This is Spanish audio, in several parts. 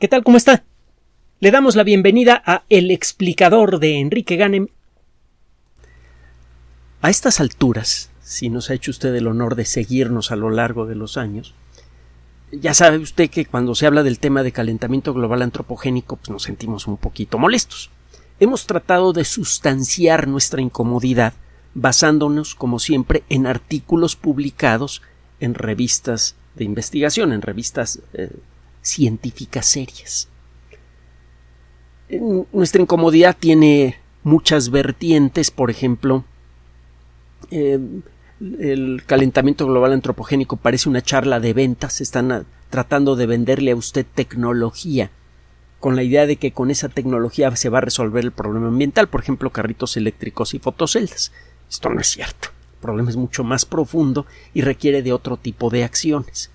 ¿Qué tal? ¿Cómo está? Le damos la bienvenida a El explicador de Enrique Ganem. A estas alturas, si nos ha hecho usted el honor de seguirnos a lo largo de los años, ya sabe usted que cuando se habla del tema de calentamiento global antropogénico, pues nos sentimos un poquito molestos. Hemos tratado de sustanciar nuestra incomodidad basándonos, como siempre, en artículos publicados en revistas de investigación, en revistas eh, científicas serias. Nuestra incomodidad tiene muchas vertientes, por ejemplo, eh, el calentamiento global antropogénico parece una charla de ventas, están tratando de venderle a usted tecnología con la idea de que con esa tecnología se va a resolver el problema ambiental, por ejemplo, carritos eléctricos y fotoceldas. Esto no es cierto. El problema es mucho más profundo y requiere de otro tipo de acciones.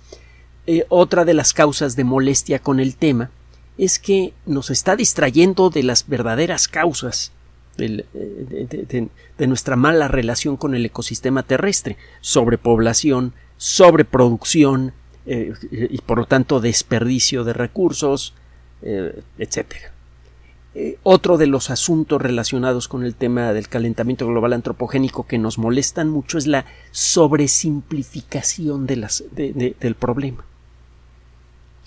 Eh, otra de las causas de molestia con el tema es que nos está distrayendo de las verdaderas causas eh, de, nuestra mala relación con el ecosistema terrestre, sobrepoblación, sobreproducción eh, y por lo tanto desperdicio de recursos, etc. otro de los asuntos relacionados con el tema del calentamiento global antropogénico que nos molestan mucho es la sobresimplificación del problema.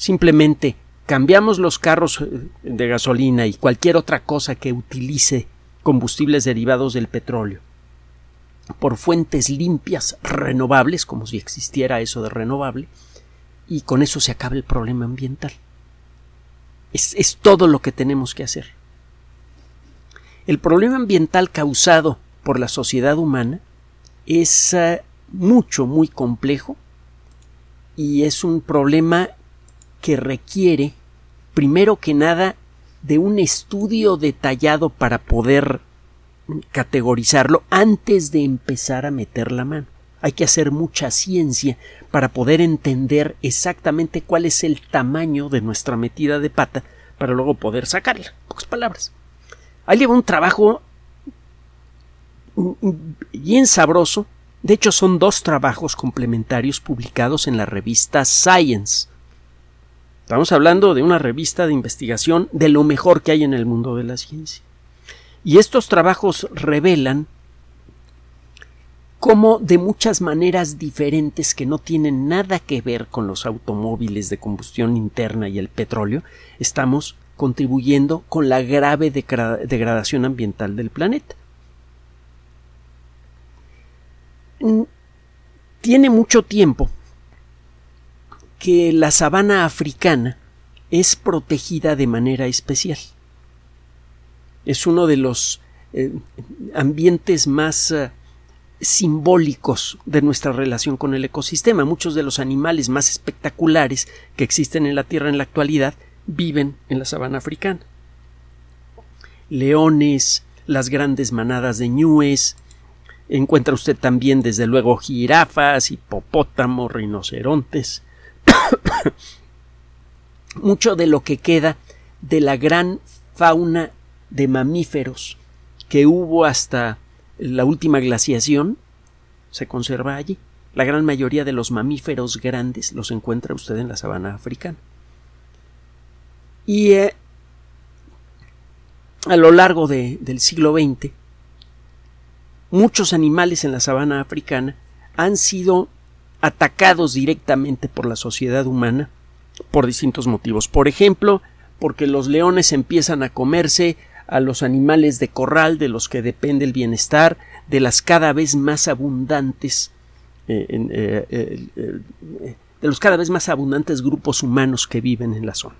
Simplemente cambiamos los carros eh, de gasolina y cualquier otra cosa que utilice combustibles derivados del petróleo por fuentes limpias, renovables, como si existiera eso de renovable, y con eso se acaba el problema ambiental. Es, es todo lo que tenemos que hacer. El problema ambiental causado por la sociedad humana es uh, mucho, muy complejo y es un problema que requiere, primero que nada, de un estudio detallado para poder categorizarlo antes de empezar a meter la mano. Hay que hacer mucha ciencia para poder entender exactamente cuál es el tamaño de nuestra metida de pata para luego poder sacarla. Pocas palabras. Ahí lleva un trabajo bien sabroso. De hecho, son dos trabajos complementarios publicados en la revista Science. Estamos hablando de una revista de investigación de lo mejor que hay en el mundo de la ciencia. Y estos trabajos revelan cómo de muchas maneras diferentes que no tienen nada que ver con los automóviles de combustión interna y el petróleo, estamos contribuyendo con la grave degradación ambiental del planeta. Tiene mucho tiempo que la sabana africana es protegida de manera especial. Es uno de los eh, ambientes más eh, simbólicos de nuestra relación con el ecosistema. Muchos de los animales más espectaculares que existen en la Tierra en la actualidad viven en la sabana africana. Leones, las grandes manadas de ñues, encuentra usted también desde luego jirafas, hipopótamos, rinocerontes, mucho de lo que queda de la gran fauna de mamíferos que hubo hasta la última glaciación se conserva allí. La gran mayoría de los mamíferos grandes los encuentra usted en la sabana africana. Y eh, a lo largo del siglo XX, muchos animales en la sabana africana han sido atacados directamente por la sociedad humana por distintos motivos. Por ejemplo, porque los leones empiezan a comerse a los animales de corral de los que depende el bienestar de las cada vez más abundantes eh, eh, eh, de los cada vez más abundantes grupos humanos que viven en la zona.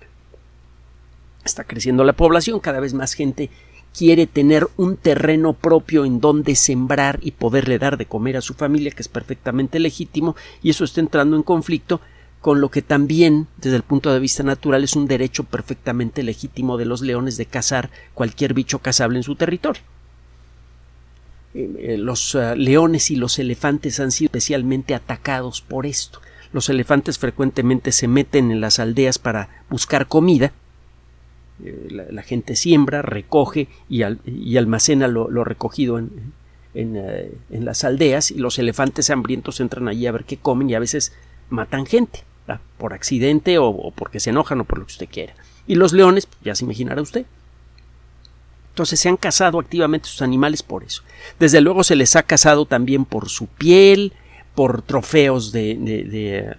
Está creciendo la población, cada vez más gente quiere tener un terreno propio en donde sembrar y poderle dar de comer a su familia, que es perfectamente legítimo, y eso está entrando en conflicto con lo que también, desde el punto de vista natural, es un derecho perfectamente legítimo de los leones de cazar cualquier bicho cazable en su territorio. Eh, los eh, leones y los elefantes han sido especialmente atacados por esto. Los elefantes frecuentemente se meten en las aldeas para buscar comida eh, la, gente siembra, recoge y, almacena lo, recogido en, eh, en, las aldeas y los elefantes hambrientos entran allí a ver qué comen y a veces matan gente por accidente o, porque se enojan o por lo que usted quiera. Y los leones, pues, ya se imaginará usted. Entonces se han cazado activamente sus animales por eso. Desde luego se les ha cazado también por su piel, por trofeos de, de,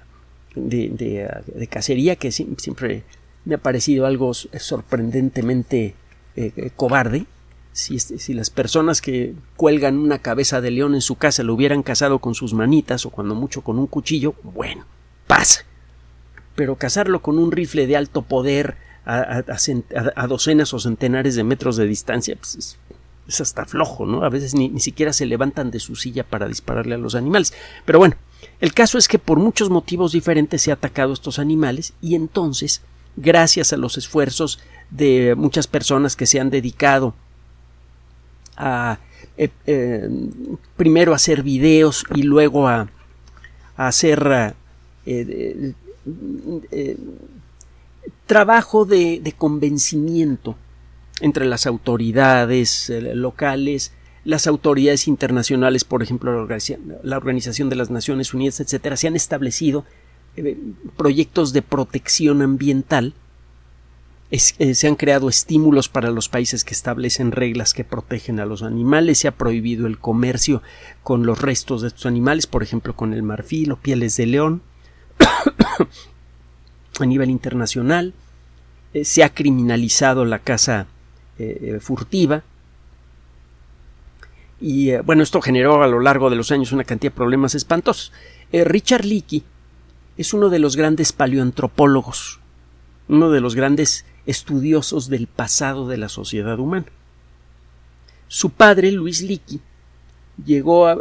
de, cacería, que siempre me ha parecido algo sorprendentemente eh, eh, cobarde. Si, si, las personas que cuelgan una cabeza de león en su casa lo hubieran cazado con sus manitas o cuando mucho con un cuchillo, bueno, pasa. Pero cazarlo con un rifle de alto poder a, docenas o centenares de metros de distancia, pues es, hasta flojo, ¿no? A veces ni, siquiera se levantan de su silla para dispararle a los animales. Pero bueno, el caso es que por muchos motivos diferentes se ha atacado a estos animales y entonces, gracias a los esfuerzos de muchas personas que se han dedicado a eh, eh, primero a hacer videos y luego a, hacer eh, trabajo de, convencimiento entre las autoridades locales, las autoridades internacionales, por ejemplo, la Organización de las Naciones Unidas, etcétera, se han establecido eh, proyectos de protección ambiental. Eh, se han creado estímulos para los países que establecen reglas que protegen a los animales. Se ha prohibido el comercio con los restos de estos animales, por ejemplo, con el marfil o pieles de león a nivel internacional, eh, se ha criminalizado la caza furtiva, y bueno, esto generó a lo largo de los años una cantidad de problemas espantosos. Richard Leakey es uno de los grandes paleoantropólogos, uno de los grandes estudiosos del pasado de la sociedad humana. Su padre, Luis Leakey, llegó a,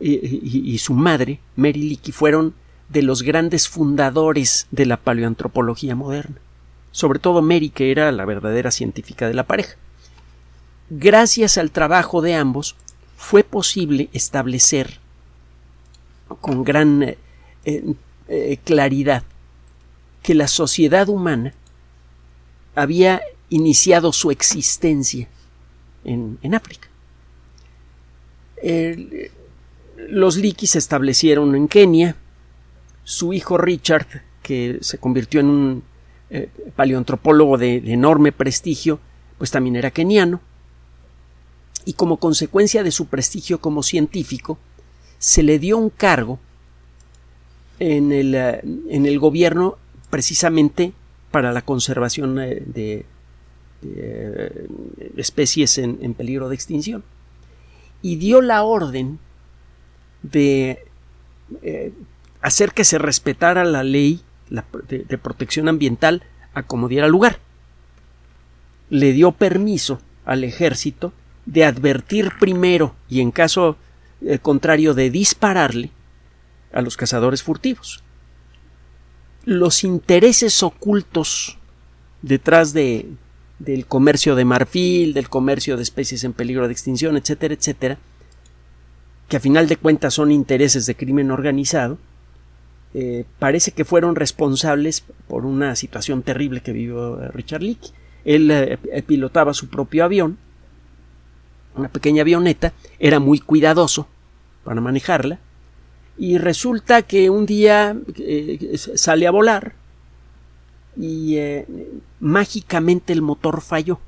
y, y, su madre, Mary Leakey, fueron de los grandes fundadores de la paleoantropología moderna, sobre todo Mary, que era la verdadera científica de la pareja. Gracias al trabajo de ambos, fue posible establecer con gran eh, claridad que la sociedad humana había iniciado su existencia en, África. los Likis se establecieron en Kenia, su hijo Richard, que se convirtió en un eh, de, enorme prestigio, pues también era keniano. Y como consecuencia de su prestigio como científico, se le dio un cargo en el, eh, en el gobierno precisamente para la conservación eh, de, especies en, peligro de extinción. Y dio la orden de hacer que se respetara la ley de, protección ambiental a como diera lugar. Le dio permiso al ejército de advertir primero y en caso eh, contrario de dispararle a los cazadores furtivos. Los intereses ocultos detrás de, del comercio de marfil, del comercio de especies en peligro de extinción, etcétera, etcétera, que a final de cuentas son intereses de crimen organizado, eh, parece que fueron responsables por una situación terrible que vivió eh, Richard Leakey. Él eh, pilotaba su propio avión, una pequeña avioneta, era muy cuidadoso para manejarla, y resulta que un día sale a volar y mágicamente el motor falló.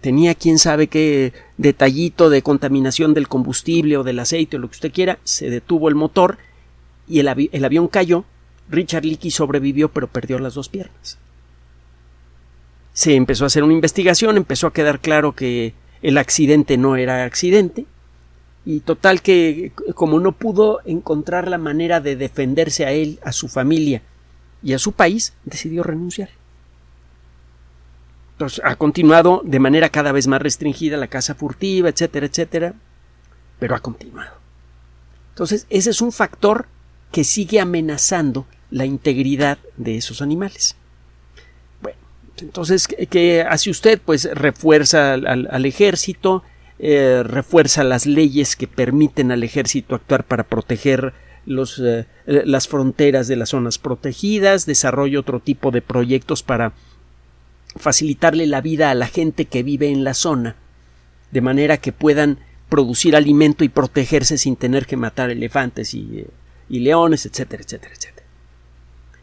Tenía quién sabe qué detallito de contaminación del combustible o del aceite o lo que usted quiera, se detuvo el motor y el, avión cayó. Richard Leakey sobrevivió pero perdió las dos piernas. Se empezó a hacer una investigación, empezó a quedar claro que el accidente no era accidente y total que como no pudo encontrar la manera de defenderse a él, a su familia y a su país, decidió renunciar. Entonces ha continuado de manera cada vez más restringida la caza furtiva, etcétera, etcétera, pero ha continuado. Entonces ese es un factor que sigue amenazando la integridad de esos animales. Bueno, entonces, ¿qué hace usted? Pues refuerza al, ejército, eh, refuerza las leyes que permiten al ejército actuar para proteger los, eh, las fronteras de las zonas protegidas, desarrolla otro tipo de proyectos para facilitarle la vida a la gente que vive en la zona, de manera que puedan producir alimento y protegerse sin tener que matar elefantes y eh, y leones, etcétera, etcétera, etcétera.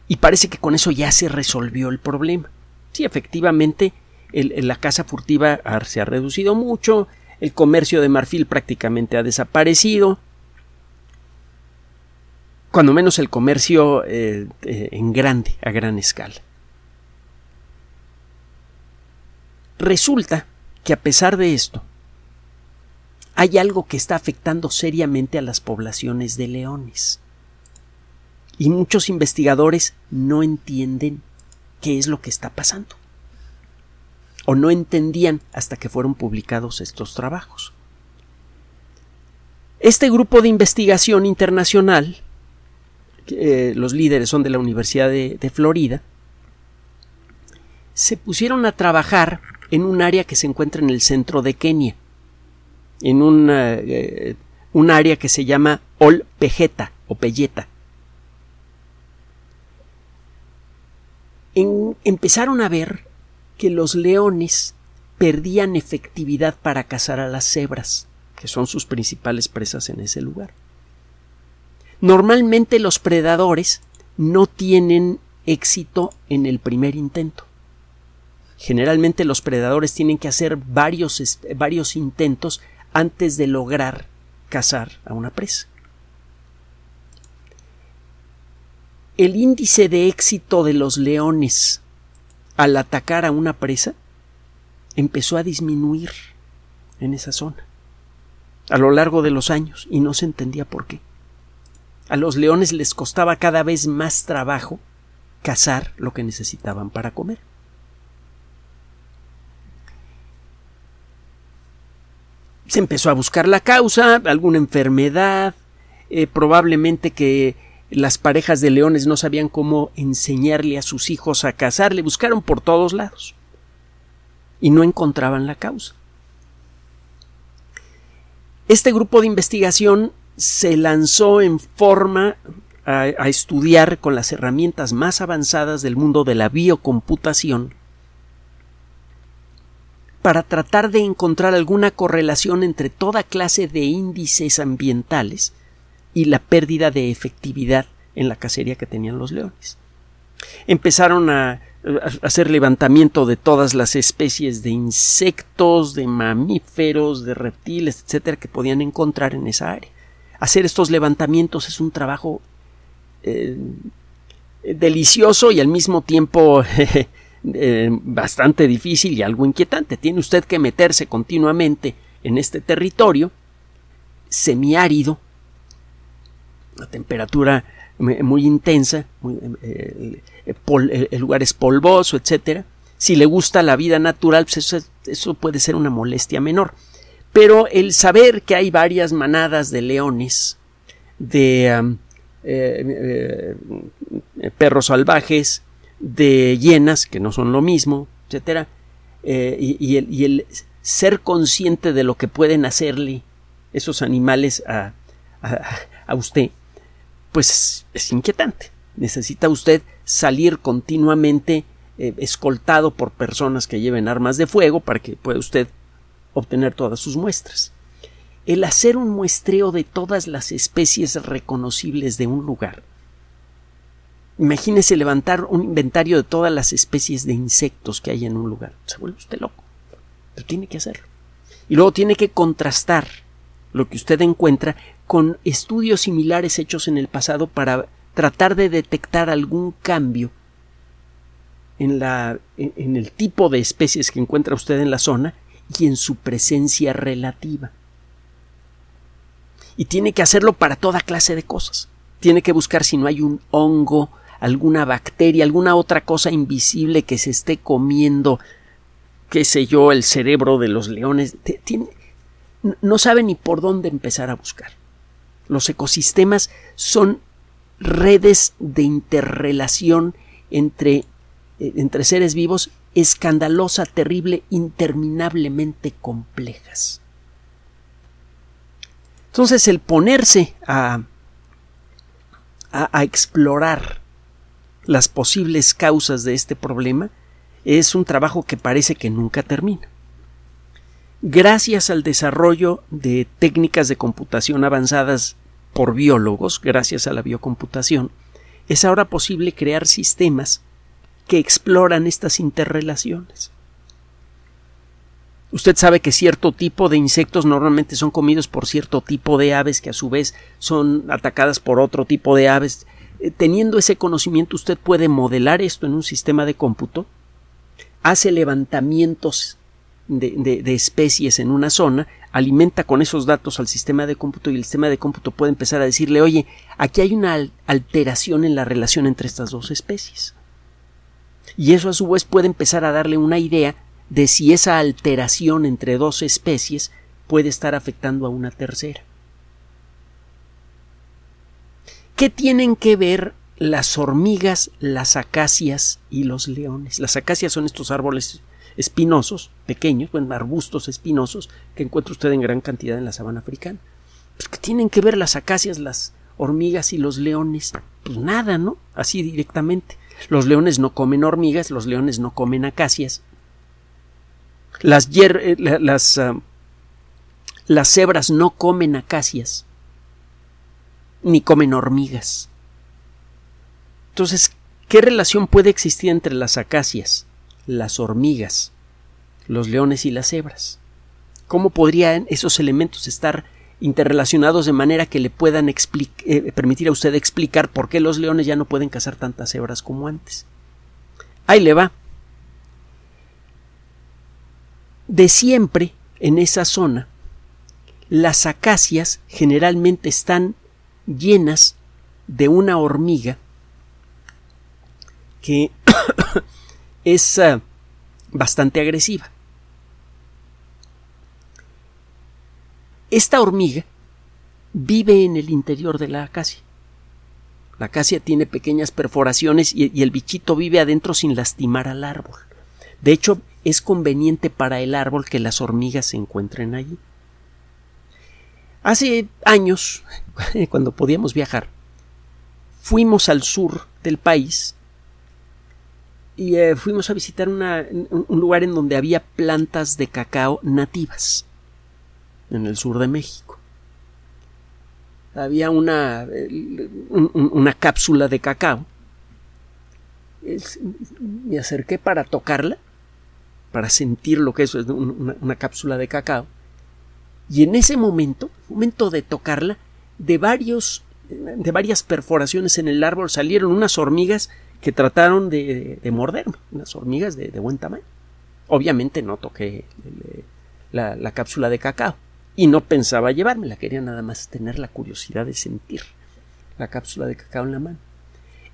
y parece que con eso ya se resolvió el problema. Sí, efectivamente, la caza furtiva se ha reducido mucho, el comercio de marfil prácticamente ha desaparecido, cuando menos el comercio eh, eh, en grande, a gran escala. Resulta que a pesar de esto, hay algo que está afectando seriamente a las poblaciones de leones. Y muchos investigadores no entienden qué es lo que está pasando. O no entendían hasta que fueron publicados estos trabajos. Este grupo de investigación internacional, eh, los líderes son de la Universidad de, Florida, se pusieron a trabajar en un área que se encuentra en el centro de Kenia, en un, eh, un área que se llama Ol Pejeta o Pelleta. empezaron a ver que los leones perdían efectividad para cazar a las cebras, que son sus principales presas en ese lugar. Normalmente los predadores no tienen éxito en el primer intento. Generalmente los predadores tienen que hacer varios, varios intentos antes de lograr cazar a una presa. el índice de éxito de los leones al atacar a una presa empezó a disminuir en esa zona a lo largo de los años y no se entendía por qué. A los leones les costaba cada vez más trabajo cazar lo que necesitaban para comer. Se empezó a buscar la causa, alguna enfermedad, eh, probablemente que las parejas de leones no sabían cómo enseñarle a sus hijos a cazar, le buscaron por todos lados y no encontraban la causa. Este grupo de investigación se lanzó en forma a, a, estudiar con las herramientas más avanzadas del mundo de la biocomputación para tratar de encontrar alguna correlación entre toda clase de índices ambientales y la pérdida de efectividad en la cacería que tenían los leones. Empezaron a, hacer levantamiento de todas las especies de insectos, de mamíferos, de reptiles, etcétera, que podían encontrar en esa área. Hacer estos levantamientos es un trabajo eh, delicioso y al mismo tiempo eh, bastante difícil y algo inquietante. Tiene usted que meterse continuamente en este territorio semiárido la temperatura muy intensa, eh, eh, el, lugar es polvoso, etcétera. Si le gusta la vida natural, pues eso, puede ser una molestia menor. Pero el saber que hay varias manadas de leones, de eh, perros salvajes, de hienas, que no son lo mismo, etcétera, y, el, ser consciente de lo que pueden hacerle esos animales a usted, pues es inquietante. Necesita usted salir continuamente eh, escoltado por personas que lleven armas de fuego para que pueda usted obtener todas sus muestras. El hacer un muestreo de todas las especies reconocibles de un lugar. Imagínese levantar un inventario de todas las especies de insectos que hay en un lugar. Se vuelve usted loco. Pero tiene que hacerlo. Y luego tiene que contrastar lo que usted encuentra con estudios similares hechos en el pasado para tratar de detectar algún cambio en, la, en el tipo de especies que encuentra usted en la zona y en su presencia relativa. Y tiene que hacerlo para toda clase de cosas. Tiene que buscar si no hay un hongo, alguna bacteria, alguna otra cosa invisible que se esté comiendo, qué sé yo, el cerebro de los leones. no sabe ni por dónde empezar a buscar. Los ecosistemas son redes de interrelación entre, eh, entre seres vivos escandalosa, terrible, interminablemente complejas. Entonces el ponerse a, a, explorar las posibles causas de este problema es un trabajo que parece que nunca termina gracias al desarrollo de técnicas de computación avanzadas por biólogos, gracias a la biocomputación, es ahora posible crear sistemas que exploran estas interrelaciones. Usted sabe que cierto tipo de insectos normalmente son comidos por cierto tipo de aves que a su vez son atacadas por otro tipo de aves. Eh, teniendo ese conocimiento usted puede modelar esto en un sistema de cómputo, hace levantamientos de, especies en una zona, alimenta con esos datos al sistema de cómputo y el sistema de cómputo puede empezar a decirle, oye, aquí hay una alteración en la relación entre estas dos especies. Y eso a su vez puede empezar a darle una idea de si esa alteración entre dos especies puede estar afectando a una tercera. ¿Qué tienen que ver las hormigas, las acacias y los leones? Las acacias son estos árboles espinosos, pequeños, bueno, arbustos espinosos que encuentra usted en gran cantidad en la sabana africana. Pues, ¿Qué tienen que ver las acacias, las hormigas y los leones? Pues nada, ¿no? Así directamente. Los leones no comen hormigas, los leones no comen acacias. Las, eh, las, ah, las cebras no comen acacias, ni comen hormigas. Entonces, ¿qué relación puede existir entre las acacias las hormigas, los leones y las cebras. ¿Cómo podrían esos elementos estar interrelacionados de manera que le puedan eh, permitir a usted explicar por qué los leones ya no pueden cazar tantas cebras como antes? Ahí le va. De siempre, en esa zona, las acacias generalmente están llenas de una hormiga que es eh, bastante agresiva. Esta hormiga vive en el interior de la acacia. La acacia tiene pequeñas perforaciones y, y el bichito vive adentro sin lastimar al árbol. De hecho, es conveniente para el árbol que las hormigas se encuentren allí. Hace años, cuando podíamos viajar, fuimos al sur del país y eh, fuimos a visitar un lugar en donde había plantas de cacao nativas en el sur de México. Había una, una cápsula de cacao. me acerqué para tocarla, para sentir lo que es una, una cápsula de cacao. Y en ese momento, momento de tocarla, de varios de varias perforaciones en el árbol salieron unas hormigas que trataron de, morderme, unas hormigas de, buen tamaño. Obviamente no toqué la, la, cápsula de cacao y no pensaba llevármela, quería nada más tener la curiosidad de sentir la cápsula de cacao en la mano.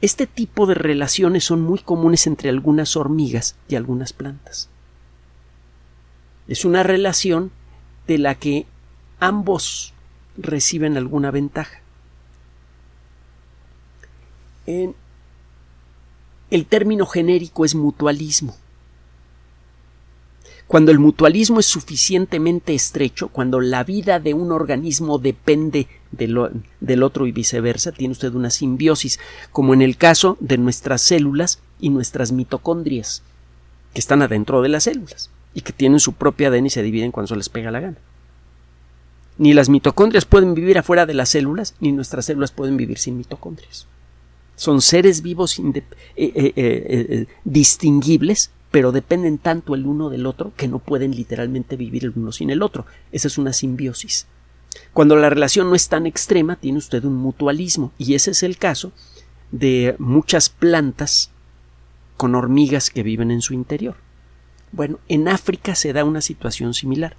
Este tipo de relaciones son muy comunes entre algunas hormigas y algunas plantas. Es una relación de la que ambos reciben alguna ventaja. En el término genérico es mutualismo. Cuando el mutualismo es suficientemente estrecho, cuando la vida de un organismo depende del otro y viceversa, tiene usted una simbiosis, como en el caso de nuestras células y nuestras mitocondrias, que están adentro de las células y que tienen su propia ADN y se dividen cuando se les pega la gana. Ni las mitocondrias pueden vivir afuera de las células, ni nuestras células pueden vivir sin mitocondrias. Son seres vivos eh, eh, eh, distinguibles, pero dependen tanto el uno del otro que no pueden literalmente vivir el uno sin el otro. Esa es una simbiosis. Cuando la relación no es tan extrema, tiene usted un mutualismo, y ese es el caso de muchas plantas con hormigas que viven en su interior. Bueno, en África se da una situación similar.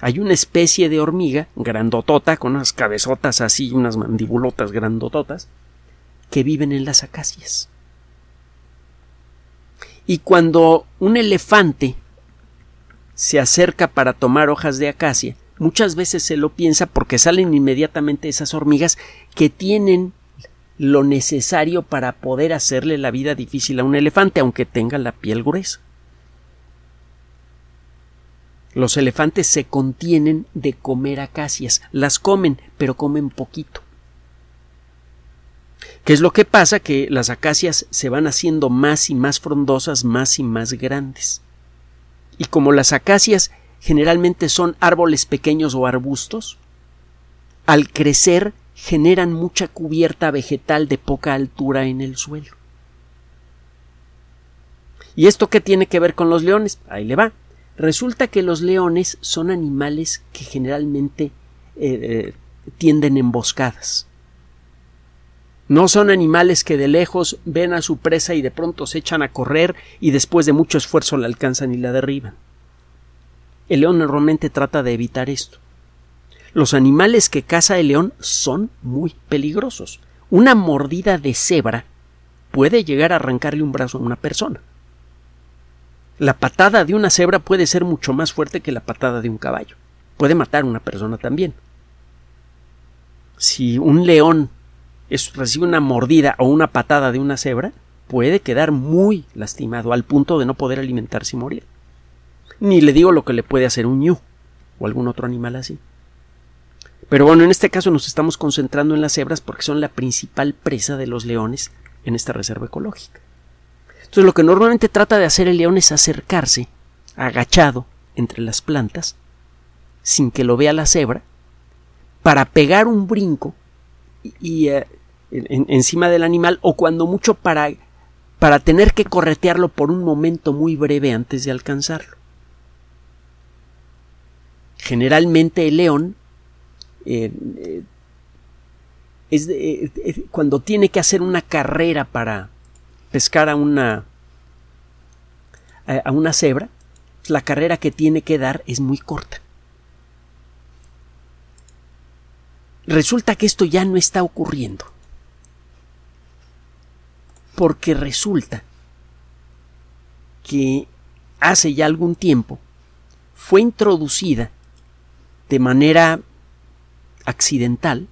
Hay una especie de hormiga grandotota, con unas cabezotas así, unas mandibulotas grandototas, que viven en las acacias. Y cuando un elefante se acerca para tomar hojas de acacia, muchas veces se lo piensa porque salen inmediatamente esas hormigas que tienen lo necesario para poder hacerle la vida difícil a un elefante, aunque tenga la piel gruesa. Los elefantes se contienen de comer acacias, las comen, pero comen poquito. ¿Qué es lo que pasa? Que las acacias se van haciendo más y más frondosas, más y más grandes. Y como las acacias generalmente son árboles pequeños o arbustos, al crecer generan mucha cubierta vegetal de poca altura en el suelo. ¿Y esto qué tiene que ver con los leones? Ahí le va. Resulta que los leones son animales que generalmente eh, eh, tienden emboscadas. No son animales que de lejos ven a su presa y de pronto se echan a correr y después de mucho esfuerzo la alcanzan y la derriban. El león normalmente trata de evitar esto. Los animales que caza el león son muy peligrosos. Una mordida de cebra puede llegar a arrancarle un brazo a una persona. La patada de una cebra puede ser mucho más fuerte que la patada de un caballo. Puede matar a una persona también. Si un león recibe una mordida o una patada de una cebra, puede quedar muy lastimado al punto de no poder alimentarse y morir. Ni le digo lo que le puede hacer un ñu o algún otro animal así. Pero bueno, en este caso nos estamos concentrando en las cebras porque son la principal presa de los leones en esta reserva ecológica. Entonces lo que normalmente trata de hacer el león es acercarse, agachado, entre las plantas, sin que lo vea la cebra, para pegar un brinco y, eh, encima del animal o cuando mucho para, para tener que corretearlo por un momento muy breve antes de alcanzarlo. Generalmente el león eh, eh, es cuando tiene que hacer una carrera para pescar a una a una cebra, la carrera que tiene que dar es muy corta. Resulta que esto ya no está ocurriendo porque resulta que hace ya algún tiempo fue introducida de manera accidental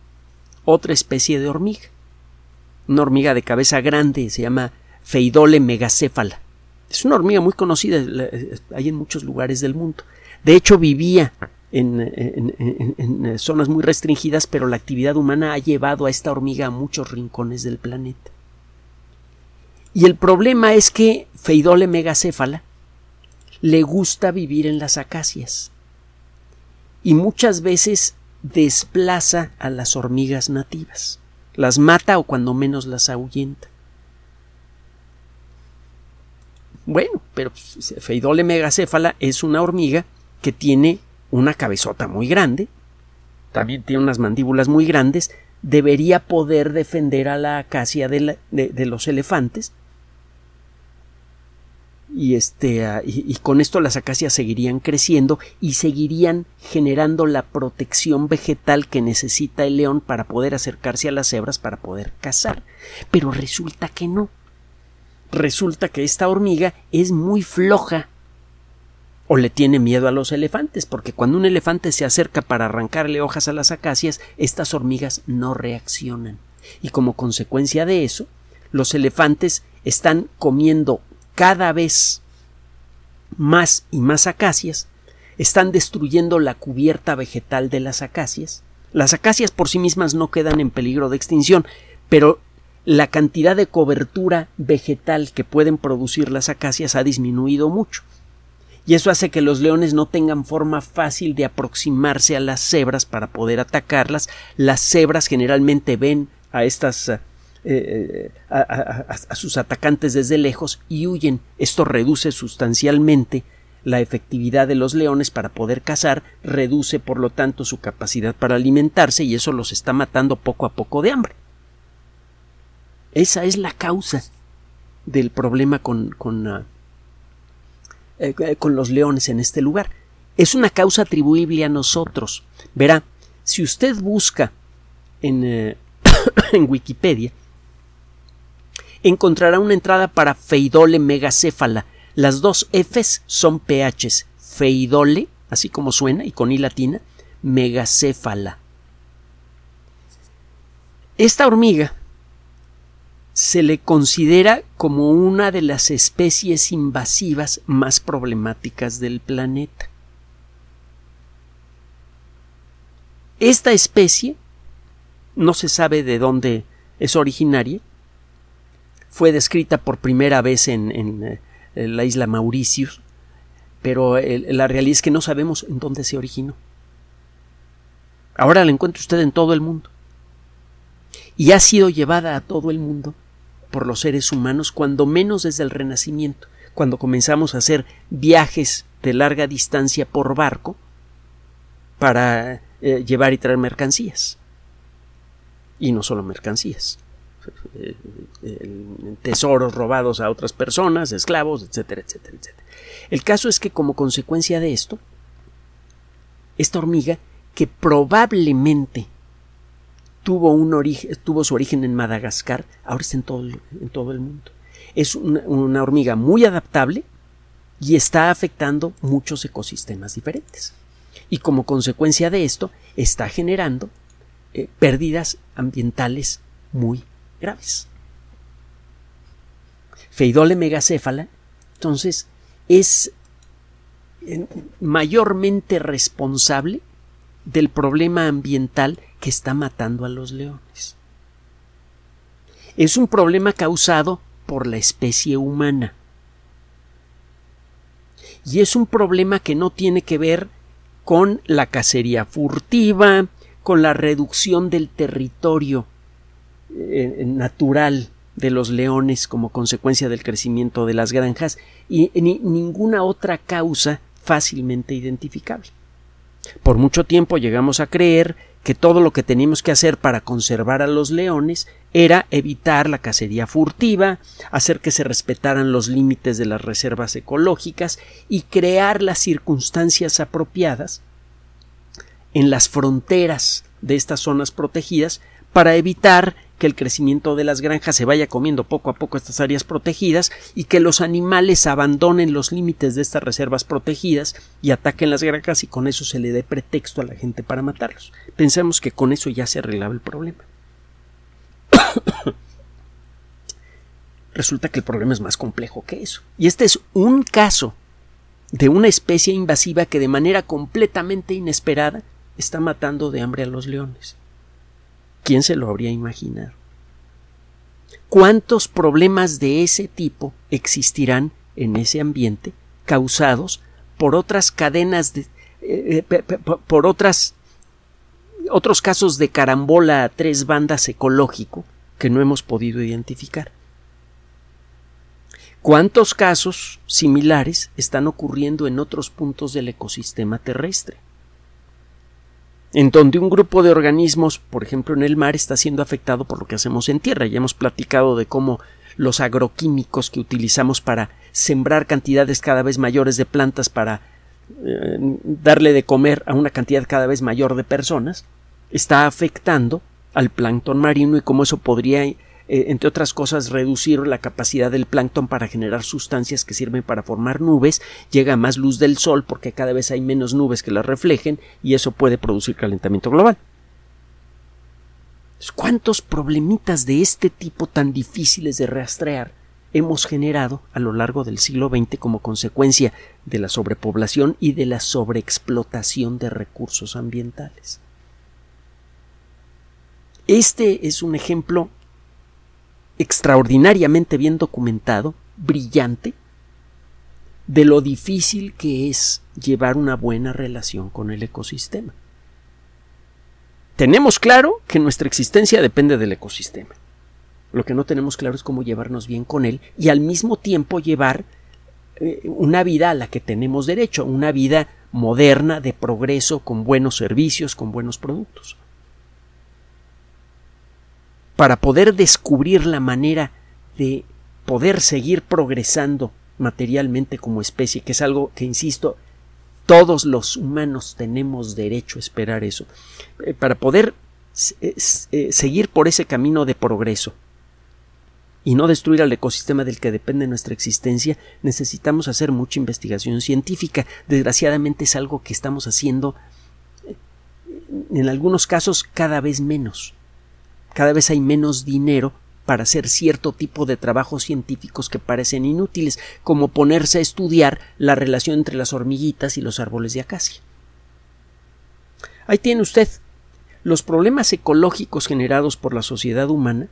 otra especie de hormiga. Una hormiga de cabeza grande, se llama Feidole megacéfala. Es una hormiga muy conocida, hay en muchos lugares del mundo. De hecho, vivía en, en, zonas muy restringidas, pero la actividad humana ha llevado a esta hormiga a muchos rincones del planeta. Y el problema es que Feidole megacéfala le gusta vivir en las acacias y muchas veces desplaza a las hormigas nativas, las mata o cuando menos las ahuyenta. Bueno, pero Feidole megacéfala es una hormiga que tiene una cabezota muy grande, también tiene unas mandíbulas muy grandes, debería poder defender a la acacia de, de los elefantes y este ah, y, con esto las acacias seguirían creciendo y seguirían generando la protección vegetal que necesita el león para poder acercarse a las cebras para poder cazar. Pero resulta que no. Resulta que esta hormiga es muy floja o le tiene miedo a los elefantes, porque cuando un elefante se acerca para arrancarle hojas a las acacias, estas hormigas no reaccionan. Y como consecuencia de eso, los elefantes están comiendo cada vez más y más acacias están destruyendo la cubierta vegetal de las acacias. Las acacias por sí mismas no quedan en peligro de extinción, pero la cantidad de cobertura vegetal que pueden producir las acacias ha disminuido mucho. Y eso hace que los leones no tengan forma fácil de aproximarse a las cebras para poder atacarlas. Las cebras generalmente ven a estas eh, a, sus atacantes desde lejos y huyen. Esto reduce sustancialmente la efectividad de los leones para poder cazar, reduce por lo tanto su capacidad para alimentarse y eso los está matando poco a poco de hambre. Esa es la causa del problema con, con, ah, eh, con los leones en este lugar. Es una causa atribuible a nosotros. Verá, si usted busca en, eh, en Wikipedia encontrará una entrada para feidole megacéfala. Las dos Fs son pHs. Feidole, así como suena, y con I latina, megacéfala. Esta hormiga se le considera como una de las especies invasivas más problemáticas del planeta. Esta especie no se sabe de dónde es originaria, fue descrita por primera vez en, eh, la isla Mauritius, pero la realidad es que no sabemos en dónde se originó. Ahora la encuentra usted en todo el mundo. y ha sido llevada a todo el mundo por los seres humanos, cuando menos desde el Renacimiento, cuando comenzamos a hacer viajes de larga distancia por barco para eh, llevar y traer mercancías. Y no solo mercancías. Eh, tesoros robados a otras personas, esclavos, etcétera, etcétera, etcétera. El caso es que como consecuencia de esto, esta hormiga, que probablemente tuvo, un tuvo su origen en Madagascar, ahora está en todo, en todo el mundo. Es una, hormiga muy adaptable y está afectando muchos ecosistemas diferentes. Y como consecuencia de esto, está generando eh, pérdidas ambientales muy graves. Feidole megacéfala, entonces, es mayormente responsable del problema ambiental que está matando a los leones. Es un problema causado por la especie humana. Y es un problema que no tiene que ver con la cacería furtiva, con la reducción del territorio natural de los leones como consecuencia del crecimiento de las granjas y ni ninguna otra causa fácilmente identificable. Por mucho tiempo llegamos a creer que todo lo que teníamos que hacer para conservar a los leones era evitar la cacería furtiva, hacer que se respetaran los límites de las reservas ecológicas y crear las circunstancias apropiadas en las fronteras de estas zonas protegidas para evitar que el crecimiento de las granjas se vaya comiendo poco a poco estas áreas protegidas y que los animales abandonen los límites de estas reservas protegidas y ataquen las granjas y con eso se le dé pretexto a la gente para matarlos. Pensemos que con eso ya se arreglaba el problema. Resulta que el problema es más complejo que eso. Y este es un caso de una especie invasiva que de manera completamente inesperada está matando de hambre a los leones. ¿Quién se lo habría imaginado? ¿Cuántos problemas de ese tipo existirán en ese ambiente causados por otras cadenas de eh, eh, por otras otros casos de carambola a tres bandas ecológico que no hemos podido identificar. ¿Cuántos casos similares están ocurriendo en otros puntos del ecosistema terrestre? En donde un grupo de organismos, por ejemplo en el mar, está siendo afectado por lo que hacemos en tierra. Ya hemos platicado de cómo los agroquímicos que utilizamos para sembrar cantidades cada vez mayores de plantas para eh, darle de comer a una cantidad cada vez mayor de personas, está afectando al plancton marino y cómo eso podría eh, entre otras cosas, reducir la capacidad del plancton para generar sustancias que sirven para formar nubes, llega más luz del sol porque cada vez hay menos nubes que las reflejen y eso puede producir calentamiento global. ¿Cuántos problemitas de este tipo tan difíciles de rastrear hemos generado a lo largo del siglo XX como consecuencia de la sobrepoblación y de la sobreexplotación de recursos ambientales? Este es un ejemplo extraordinariamente bien documentado, brillante, de lo difícil que es llevar una buena relación con el ecosistema. Tenemos claro que nuestra existencia depende del ecosistema. Lo que no tenemos claro es cómo llevarnos bien con él y al mismo tiempo llevar eh, una vida a la que tenemos derecho, una vida moderna de progreso con buenos servicios, con buenos productos para poder descubrir la manera de poder seguir progresando materialmente como especie, que es algo que, insisto, todos los humanos tenemos derecho a esperar eso, eh, para poder eh, eh, seguir por ese camino de progreso y no destruir al ecosistema del que depende nuestra existencia, necesitamos hacer mucha investigación científica. Desgraciadamente es algo que estamos haciendo en algunos casos cada vez menos cada vez hay menos dinero para hacer cierto tipo de trabajos científicos que parecen inútiles, como ponerse a estudiar la relación entre las hormiguitas y los árboles de acacia. Ahí tiene usted. Los problemas ecológicos generados por la sociedad humana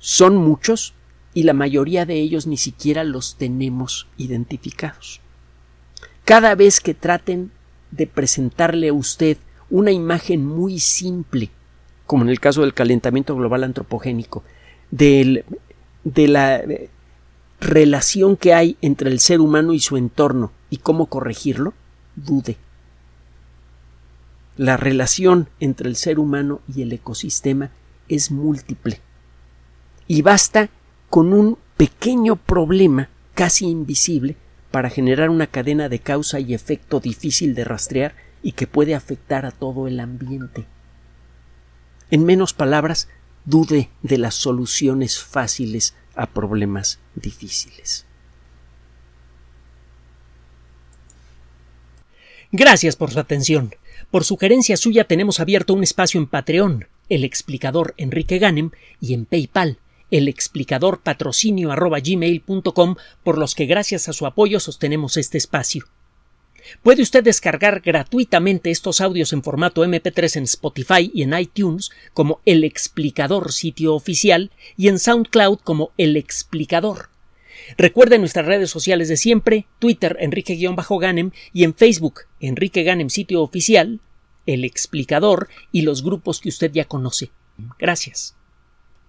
son muchos y la mayoría de ellos ni siquiera los tenemos identificados. Cada vez que traten de presentarle a usted una imagen muy simple como en el caso del calentamiento global antropogénico, de la relación que hay entre el ser humano y su entorno y cómo corregirlo, dude. La relación entre el ser humano y el ecosistema es múltiple. Y basta con un pequeño problema casi invisible para generar una cadena de causa y efecto difícil de rastrear y que puede afectar a todo el ambiente. En menos palabras, dude de las soluciones fáciles a problemas difíciles. Gracias por su atención. Por sugerencia suya tenemos abierto un espacio en Patreon, el explicador Enrique Ganem, y en PayPal, el explicador patrocinio por los que gracias a su apoyo sostenemos este espacio. Puede usted descargar gratuitamente estos audios en formato MP3 en Spotify y en iTunes como El Explicador sitio oficial y en SoundCloud como El Explicador. Recuerde nuestras redes sociales de siempre, Twitter Enrique-Ganem y en Facebook Enrique Ganem sitio oficial, El Explicador y los grupos que usted ya conoce. Gracias.